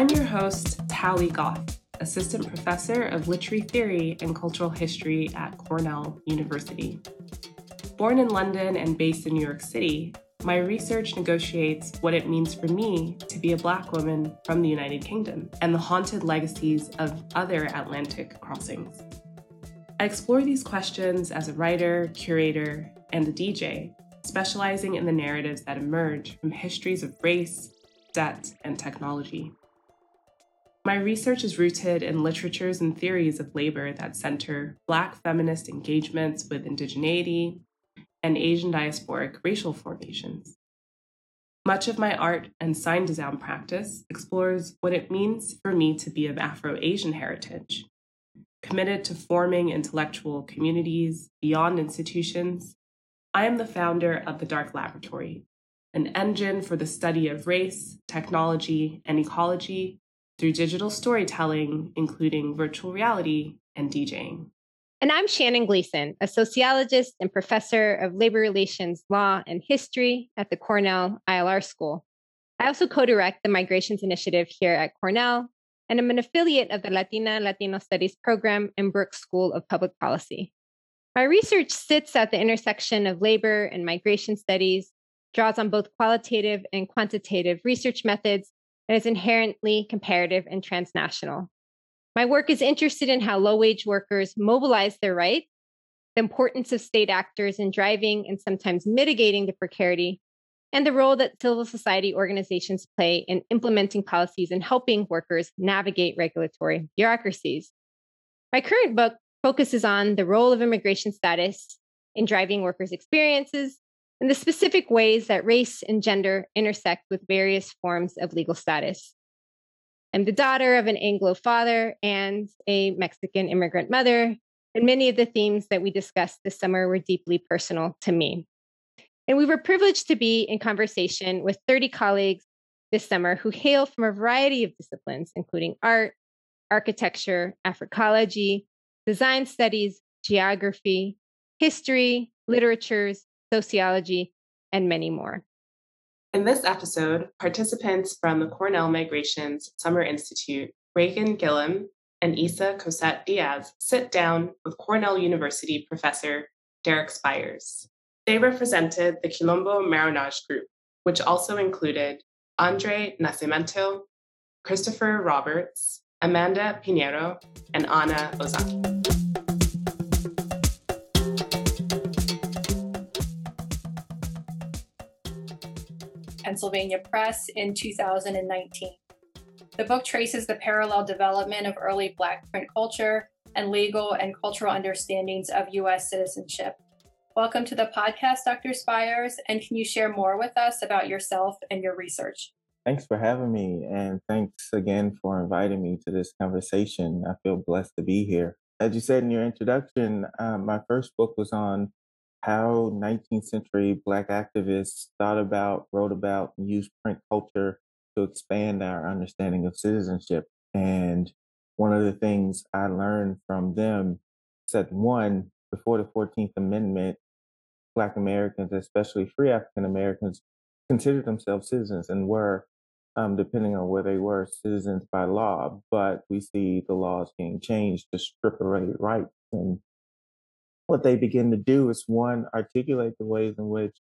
I'm your host, Tao Leigh Goffe, Assistant Professor of Literary Theory and Cultural History at Cornell University. Born in London and based in New York City, my research negotiates what it means for me to be a Black woman from the United Kingdom and the haunted legacies of other Atlantic crossings. I explore these questions as a writer, curator, and a DJ, specializing in the narratives that emerge from histories of race, debt, and technology. My research is rooted in literatures and theories of labor that center Black feminist engagements with indigeneity and Asian diasporic racial formations. Much of my art and sign design practice explores what it means for me to be of Afro Asian heritage committed to forming intellectual communities beyond institutions, I am the founder of the Dark Laboratory, an engine for the study of race, technology, and ecology through digital storytelling, including virtual reality and DJing. And I'm Shannon Gleeson, a sociologist and professor of labor relations, law, and history at the Cornell ILR School. I also co direct the Migrations Initiative here at Cornell and I'm an affiliate of the Latina Latino Studies program in Brooks School of Public Policy. My research sits at the intersection of labor and migration studies, draws on both qualitative and quantitative research methods, and is inherently comparative and transnational. My work is interested in how low wage workers mobilize their rights, the importance of state actors in driving and sometimes mitigating the precarity, and the role that civil society organizations play in implementing policies and helping workers navigate regulatory bureaucracies. My current book focuses on the role of immigration status in driving workers' experiences and the specific ways that race and gender intersect with various forms of legal status. I'm the daughter of an Anglo father and a Mexican immigrant mother, and many of the themes that we discussed this summer were deeply personal to me. And we were privileged to be in conversation with 30 colleagues this summer who hail from a variety of disciplines, including art, architecture, Africology, design studies, geography, history, literatures, sociology, and many more. In this episode, participants from the Cornell Migrations Summer Institute, Reagan Gillum and Isa Cosette Diaz, sit down with Cornell University professor Derrick Spires. They represented the Quilombo Marronage group, which also included Andre Nascimento, Christopher Roberts, Amanda Pinheiro, and Ana Ozaki. Pennsylvania Press in 2019. The book traces the parallel development of early Black print culture and legal and cultural understandings of U.S. citizenship Welcome to the podcast, Dr. Spires. And can you share more with us about yourself and your research? Thanks for having me. And thanks again for inviting me to this conversation. I feel blessed to be here. As you said in your introduction, um, my first book was on how 19th century Black activists thought about, wrote about, and used print culture to expand our understanding of citizenship. And one of the things I learned from them said, one, before the 14th Amendment, Black Americans, especially free African Americans, considered themselves citizens and were, um, depending on where they were, citizens by law. But we see the laws being changed to strip away rights. And what they begin to do is one, articulate the ways in which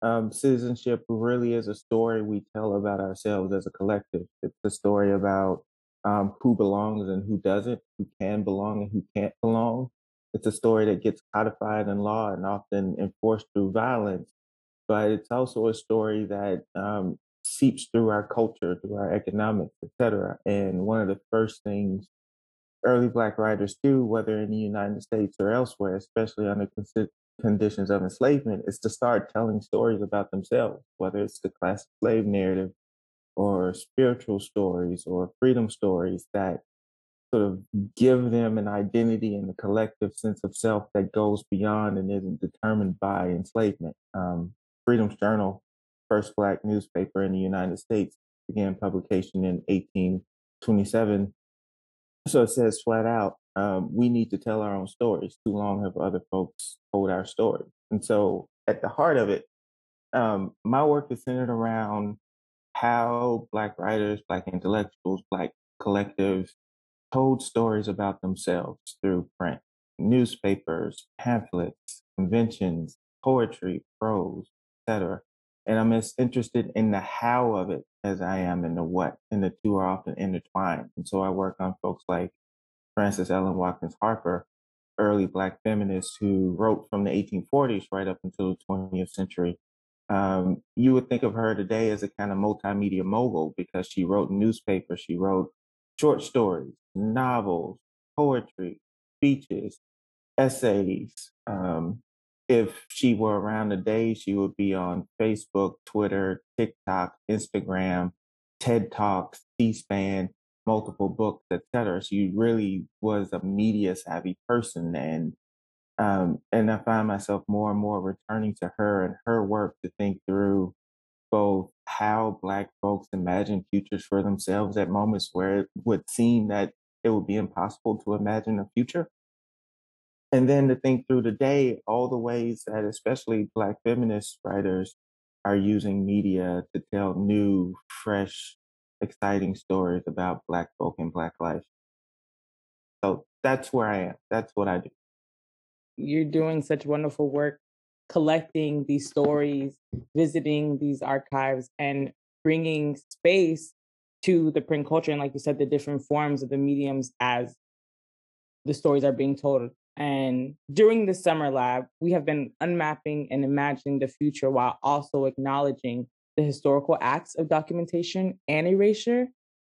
um, citizenship really is a story we tell about ourselves as a collective. It's a story about um, who belongs and who doesn't, who can belong and who can't belong. It's a story that gets codified in law and often enforced through violence, but it's also a story that um, seeps through our culture, through our economics, etc. And one of the first things early Black writers do, whether in the United States or elsewhere, especially under conditions of enslavement, is to start telling stories about themselves, whether it's the classic slave narrative or spiritual stories or freedom stories that sort of give them an identity and a collective sense of self that goes beyond and isn't determined by enslavement. Um, Freedom's Journal, first black newspaper in the United States, began publication in 1827. So it says flat out, um, we need to tell our own stories. Too long have other folks told our stories. And so at the heart of it, um, my work is centered around how Black writers, Black intellectuals, Black collectives told stories about themselves through print, newspapers, pamphlets, conventions, poetry, prose, etc. And I'm as interested in the how of it as I am in the what, and the two are often intertwined. And so I work on folks like Frances Ellen Watkins Harper, early Black feminist who wrote from the 1840s right up until the 20th century. Um, you would think of her today as a kind of multimedia mogul because she wrote newspapers, she wrote short stories, novels, poetry, speeches, essays. Um, if she were around today, she would be on Facebook, Twitter, TikTok, Instagram, TED Talks, C-SPAN, multiple books, etc. She really was a media savvy person, and um, and I find myself more and more returning to her and her work to think through both how Black folks imagine futures for themselves at moments where it would seem that it would be impossible to imagine a future. And then to think through today all the ways that especially Black feminist writers are using media to tell new, fresh, exciting stories about Black folk and Black life. So that's where I am. That's what I do. You're doing such wonderful work collecting these stories, visiting these archives, and bringing space to the print culture and, like you said, the different forms of the mediums as the stories are being told. And during the summer lab, we have been unmapping and imagining the future while also acknowledging the historical acts of documentation and erasure.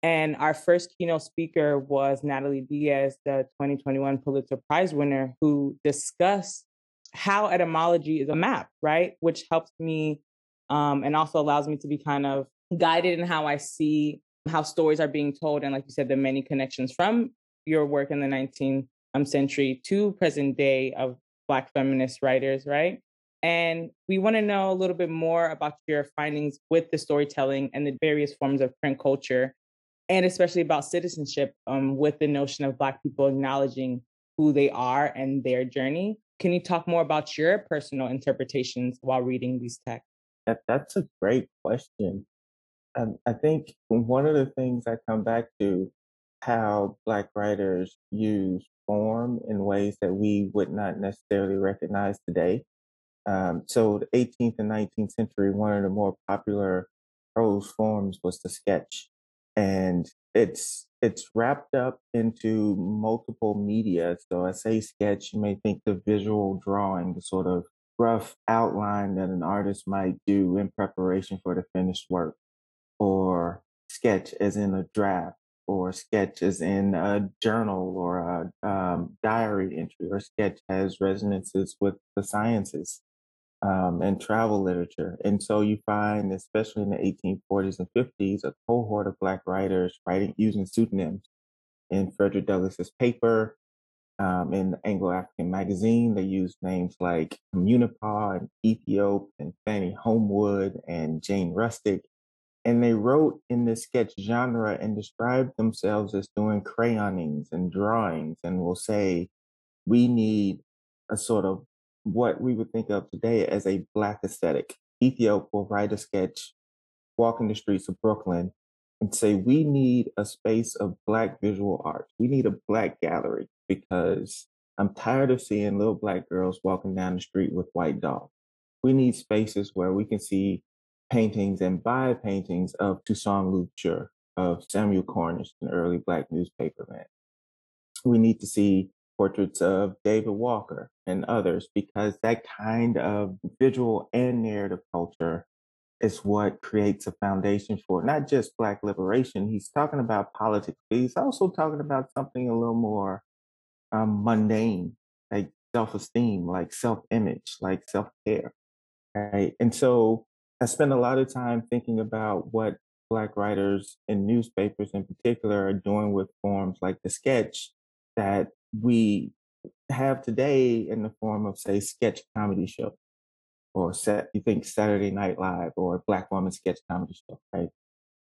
And our first keynote speaker was Natalie Diaz, the 2021 Pulitzer Prize winner, who discussed how etymology is a map, right? Which helps me um, and also allows me to be kind of guided in how I see how stories are being told. And like you said, the many connections from your work in the 19th um, century to present day of Black feminist writers, right? And we want to know a little bit more about your findings with the storytelling and the various forms of print culture, and especially about citizenship um, with the notion of Black people acknowledging who they are and their journey. Can you talk more about your personal interpretations while reading these texts? That, that's a great question. Um, I think one of the things I come back to how Black writers use form in ways that we would not necessarily recognize today. Um, so, the 18th and 19th century, one of the more popular prose forms was the sketch, and it's it's wrapped up into multiple media. So I say sketch, you may think the visual drawing, the sort of rough outline that an artist might do in preparation for the finished work, or sketch as in a draft, or sketches in a journal or a um, diary entry, or sketch has resonances with the sciences um, and travel literature. And so you find, especially in the 1840s and 50s, a cohort of Black writers writing using pseudonyms in Frederick Douglass's paper. Um, in Anglo African magazine, they used names like Communipaw and Ethiop and Fanny Homewood and Jane Rustick. And they wrote in this sketch genre and described themselves as doing crayonings and drawings and will say, we need a sort of what we would think of today as a black aesthetic. Ethiop will write a sketch, walk in the streets of Brooklyn, and say, We need a space of black visual art. We need a black gallery because I'm tired of seeing little black girls walking down the street with white dogs. We need spaces where we can see paintings and buy paintings of Toussaint Louverture, of Samuel Cornish, an early black newspaperman. We need to see portraits of David Walker and others because that kind of visual and narrative culture is what creates a foundation for not just Black liberation. He's talking about politics, but he's also talking about something a little more um, mundane, like self esteem, like self image, like self care. Right. And so I spend a lot of time thinking about what Black writers in newspapers in particular are doing with forms like the sketch that we have today in the form of, say, sketch comedy show, or set, you think Saturday Night Live or Black Woman sketch comedy show, right?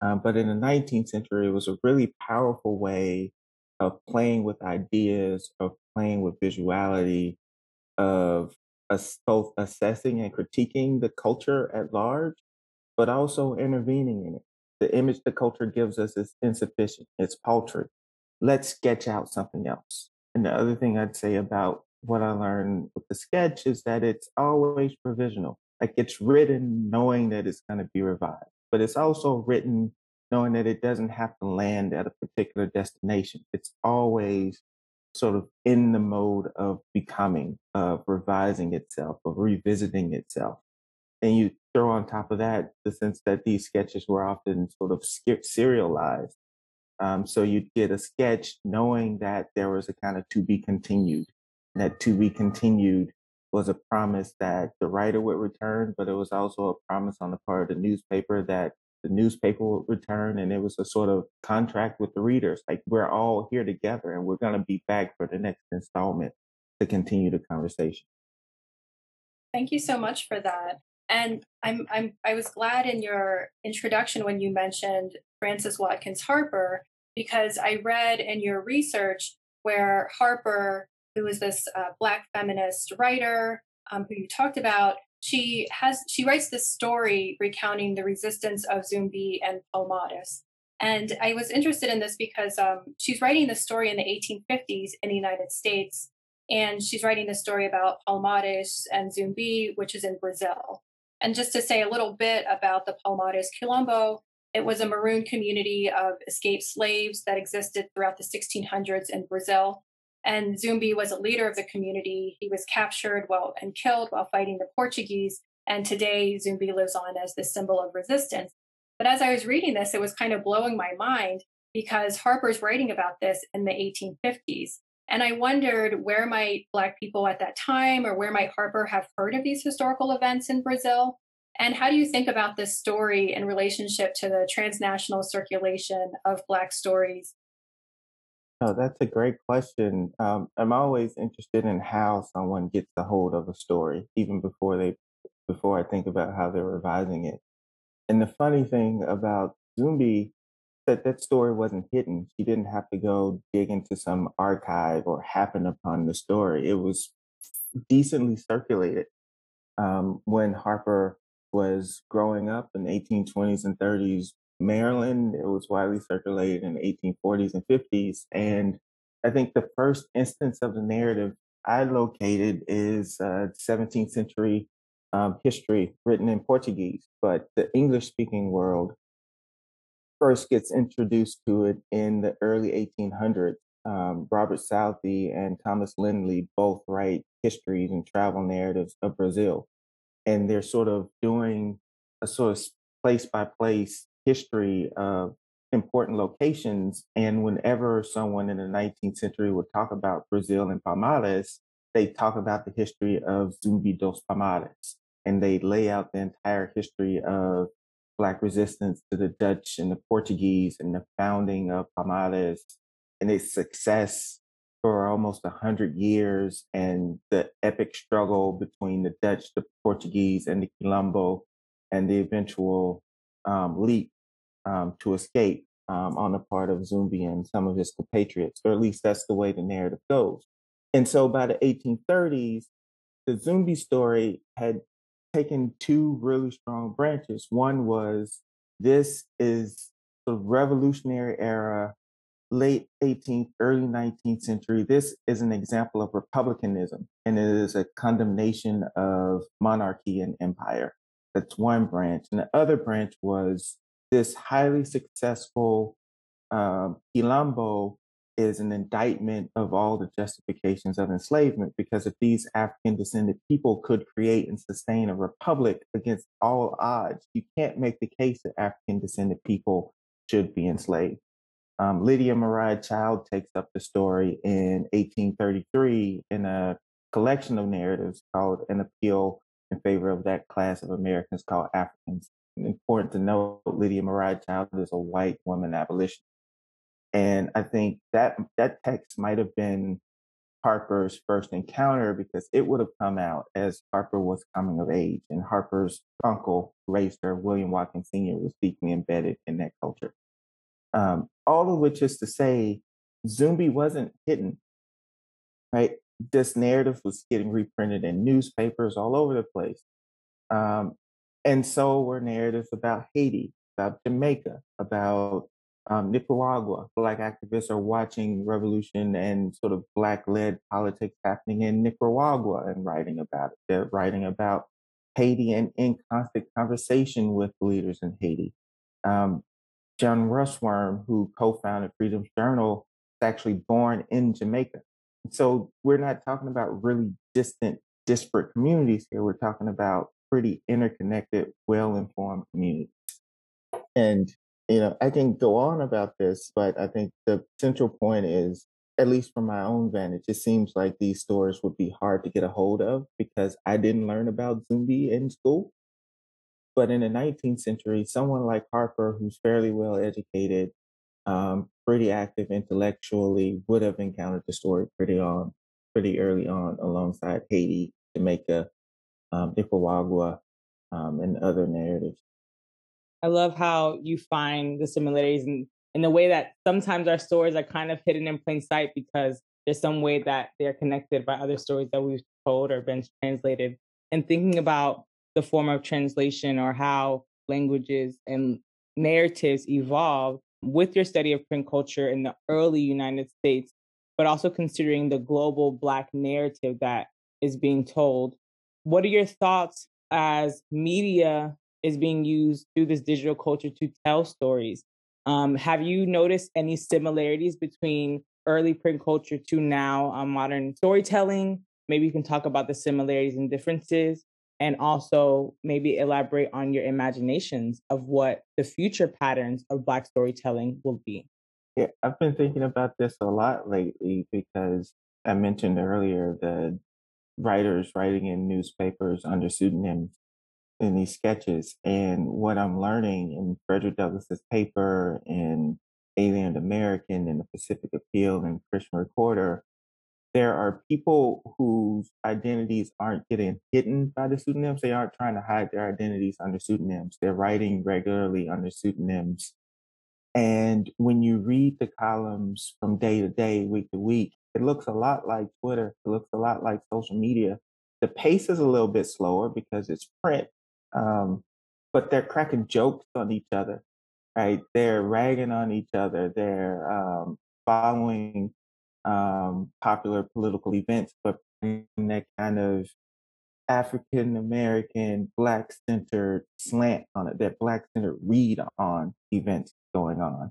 Um, but in the 19th century, it was a really powerful way of playing with ideas, of playing with visuality, of both assessing and critiquing the culture at large, but also intervening in it. the image the culture gives us is insufficient, it's paltry. Let's sketch out something else. And the other thing I'd say about what I learned with the sketch is that it's always provisional. Like it's written knowing that it's going to be revised, but it's also written knowing that it doesn't have to land at a particular destination. It's always sort of in the mode of becoming, of revising itself, of revisiting itself. And you throw on top of that the sense that these sketches were often sort of serialized. Um, so you'd get a sketch knowing that there was a kind of to be continued, that to be continued was a promise that the writer would return, but it was also a promise on the part of the newspaper that the newspaper would return and it was a sort of contract with the readers like we're all here together and we're going to be back for the next installment to continue the conversation. Thank you so much for that and i'm i'm i was glad in your introduction when you mentioned frances watkins harper because i read in your research where harper who is this uh, black feminist writer um, who you talked about she has she writes this story recounting the resistance of Zumbi and Palmares. And I was interested in this because um, she's writing the story in the 1850s in the United States, and she's writing the story about Palmares and Zumbi, which is in Brazil. And just to say a little bit about the Palmares Quilombo, it was a maroon community of escaped slaves that existed throughout the 1600s in Brazil. And Zumbi was a leader of the community. He was captured while and killed while fighting the Portuguese. And today, Zumbi lives on as the symbol of resistance. But as I was reading this, it was kind of blowing my mind because Harper's writing about this in the 1850s. And I wondered where might Black people at that time or where might Harper have heard of these historical events in Brazil? And how do you think about this story in relationship to the transnational circulation of Black stories no, that's a great question. Um, I'm always interested in how someone gets a hold of a story, even before they, before I think about how they're revising it. And the funny thing about Zumbi, that that story wasn't hidden. She didn't have to go dig into some archive or happen upon the story. It was decently circulated. Um, when Harper was growing up in the 1820s and 30s, Maryland. It was widely circulated in the 1840s and 50s. And I think the first instance of the narrative I located is uh, 17th century um, history written in Portuguese, but the English speaking world first gets introduced to it in the early 1800s. Um, Robert Southey and Thomas Lindley both write histories and travel narratives of Brazil. And they're sort of doing a sort of place by place history of important locations. And whenever someone in the 19th century would talk about Brazil and Palmares, they talk about the history of Zumbi dos Palmares. And they lay out the entire history of Black resistance to the Dutch and the Portuguese and the founding of Palmares and its success for almost 100 years and the epic struggle between the Dutch, the Portuguese, and the Quilombo and the eventual um, leap um, to escape um, on the part of Zumbi and some of his compatriots, or at least that's the way the narrative goes. And so by the 1830s, the Zumbi story had taken two really strong branches. One was this is the revolutionary era, late 18th, early 19th century. This is an example of republicanism, and it is a condemnation of monarchy and empire. That's one branch. And the other branch was this highly successful um, Quilombo is an indictment of all the justifications of enslavement because if these African descended people could create and sustain a republic against all odds, you can't make the case that African descended people should be enslaved. Um, Lydia Maria Child takes up the story in 1833 in a collection of narratives called An Appeal in Favor of That Class of Americans Called Africans important to know Lydia Maria Child is a white woman abolitionist. And I think that that text might have been Harper's first encounter because it would have come out as Harper was coming of age, and Harper's uncle raised her, William Watkins Sr., was deeply embedded in that culture. Um, all of which is to say, Zumbi wasn't hidden, right? This narrative was getting reprinted in newspapers all over the place. Um, and so were narratives about Haiti about Jamaica, about um, Nicaragua. Black activists are watching revolution and sort of Black led politics happening in Nicaragua and writing about it. They're writing about Haiti and in constant conversation with leaders in Haiti. Um, John Russwurm, who co founded Freedom's Journal, is actually born in Jamaica. So we're not talking about really distant, disparate communities here. We're talking about pretty interconnected, well informed communities. And you know, I can go on about this, but I think the central point is, at least from my own vantage, it seems like these stores would be hard to get a hold of because I didn't learn about Zumbi in school. But in the 19th century, someone like Harper, who's fairly well educated, um, pretty active intellectually, would have encountered the story pretty on, pretty early on, alongside Haiti, Jamaica, um, Nicaragua, um, and other narratives. I love how you find the similarities in, in the way that sometimes our stories are kind of hidden in plain sight because there's some way that they're connected by other stories that we've told or been translated. And thinking about the form of translation or how languages and narratives evolved with your study of print culture in the early United States, but also considering the global Black narrative that is being told. What are your thoughts as media is being used through this digital culture to tell stories. Um, have you noticed any similarities between early print culture to now um, modern storytelling? Maybe you can talk about the similarities and differences, and also maybe elaborate on your imaginations of what the future patterns of Black storytelling will be. Yeah, I've been thinking about this a lot lately because I mentioned earlier the writers writing in newspapers under pseudonyms in these sketches. And what I'm learning in Frederick Douglass's paper and Anglo African and the Pacific Appeal and Christian Recorder, there are people whose identities aren't getting hidden by the pseudonyms. They aren't trying to hide their identities under pseudonyms. They're writing regularly under pseudonyms. And when you read the columns from day to day, week to week, it looks a lot like Twitter. It looks a lot like social media. The pace is a little bit slower because it's print, um, but they're cracking jokes on each other, right? They're ragging on each other. They're um, following um, popular political events, but that kind of African American, Black centered slant on it, that Black centered read on events going on,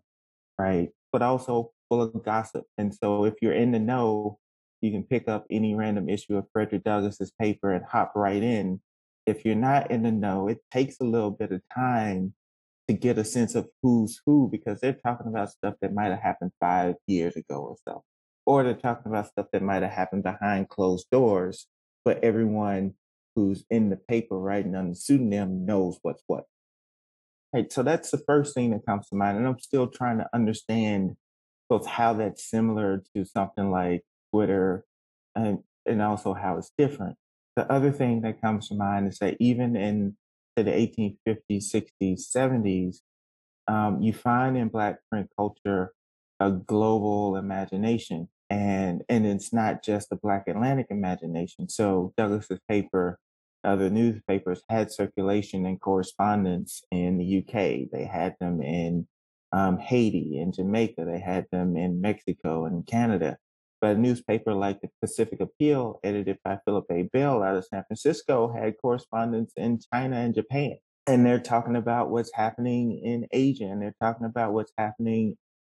right? But also full of gossip. And so if you're in the know, you can pick up any random issue of Frederick Douglass's paper and hop right in if you're not in the know, it takes a little bit of time to get a sense of who's who because they're talking about stuff that might have happened five years ago or so. Or they're talking about stuff that might have happened behind closed doors, but everyone who's in the paper writing on the pseudonym knows what's what. Right. So that's the first thing that comes to mind. And I'm still trying to understand both how that's similar to something like Twitter and, and also how it's different. The other thing that comes to mind is that even in the 1850s, 60s, 70s, um, you find in Black print culture a global imagination. And, and it's not just the Black Atlantic imagination. So Douglass's paper, other newspapers had circulation and correspondence in the UK. They had them in um, Haiti and Jamaica. They had them in Mexico and Canada. But a newspaper like the Pacific Appeal, edited by Philip A. Bell out of San Francisco, had correspondents in China and Japan. And they're talking about what's happening in Asia, and they're talking about what's happening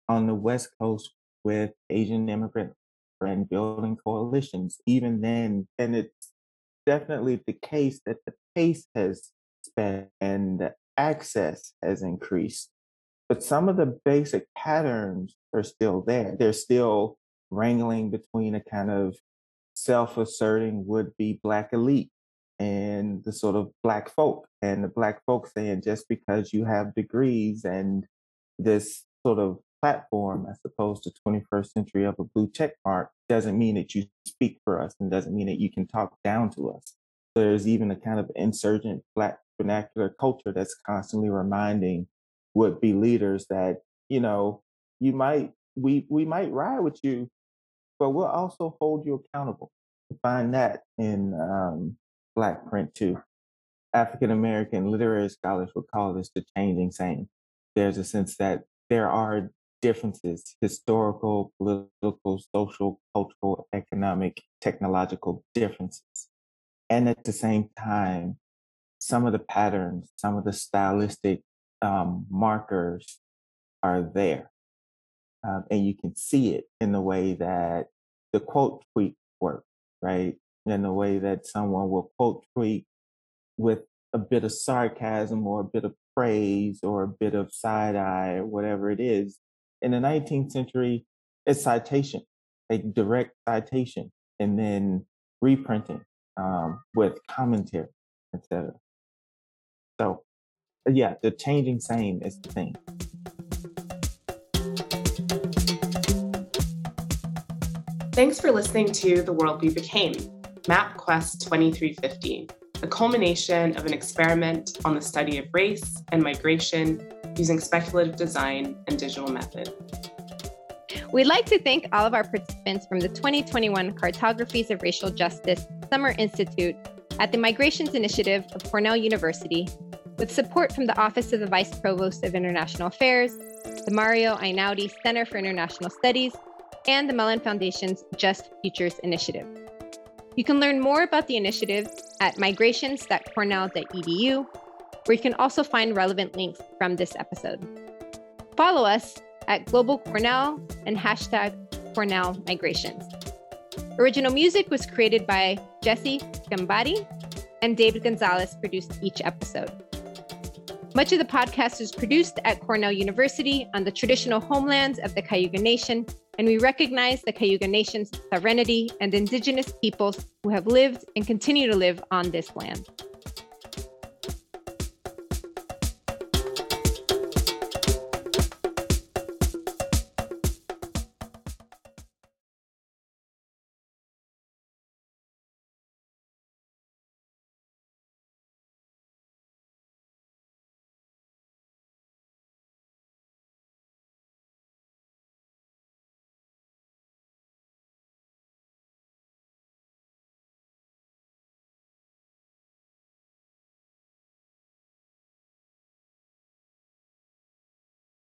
on the West Coast with Asian immigrant and building coalitions. Even then, and it's definitely the case that the pace has sped and access has increased. But some of the basic patterns are still there. They're still wrangling between a kind of self-asserting would-be black elite and the sort of black folk and the black folk saying just because you have degrees and this sort of platform as opposed to 21st century of a blue check mark doesn't mean that you speak for us and doesn't mean that you can talk down to us. There's even a kind of insurgent black vernacular culture that's constantly reminding would be leaders that, you know, you might we we might ride with you but we'll also hold you accountable. Find that in um, Black print too. African American literary scholars would call this the changing same. There's a sense that there are differences historical, political, social, cultural, economic, technological differences. And at the same time, some of the patterns, some of the stylistic um, markers are there. Um, and you can see it in the way that the quote tweet work, right? In the way that someone will quote tweet with a bit of sarcasm or a bit of praise or a bit of side eye or whatever it is. In the 19th century, it's citation, a direct citation, and then reprinting um, with commentary, etc. So, yeah, the changing same is the thing. Thanks for listening to The World We Became, MapQuest 2350 the culmination of an experiment on the study of race and migration using speculative design and digital method. We'd like to thank all of our participants from the 2021 Cartographies of Racial Justice Summer Institute at the Migrations Initiative of Cornell University, with support from the Office of the Vice Provost of International Affairs, the Mario Einaudi Center for International Studies, and the Mellon Foundation's Just Futures Initiative. You can learn more about the initiative at migrations.cornell.edu, where you can also find relevant links from this episode. Follow us at Global Cornell and hashtag Cornell Migrations. Original music was created by Jesse Gambari, and David Gonzalez produced each episode. Much of the podcast is produced at Cornell University on the traditional homelands of the Cayuga Nation and we recognize the Cayuga Nation's sovereignty and indigenous peoples who have lived and continue to live on this land.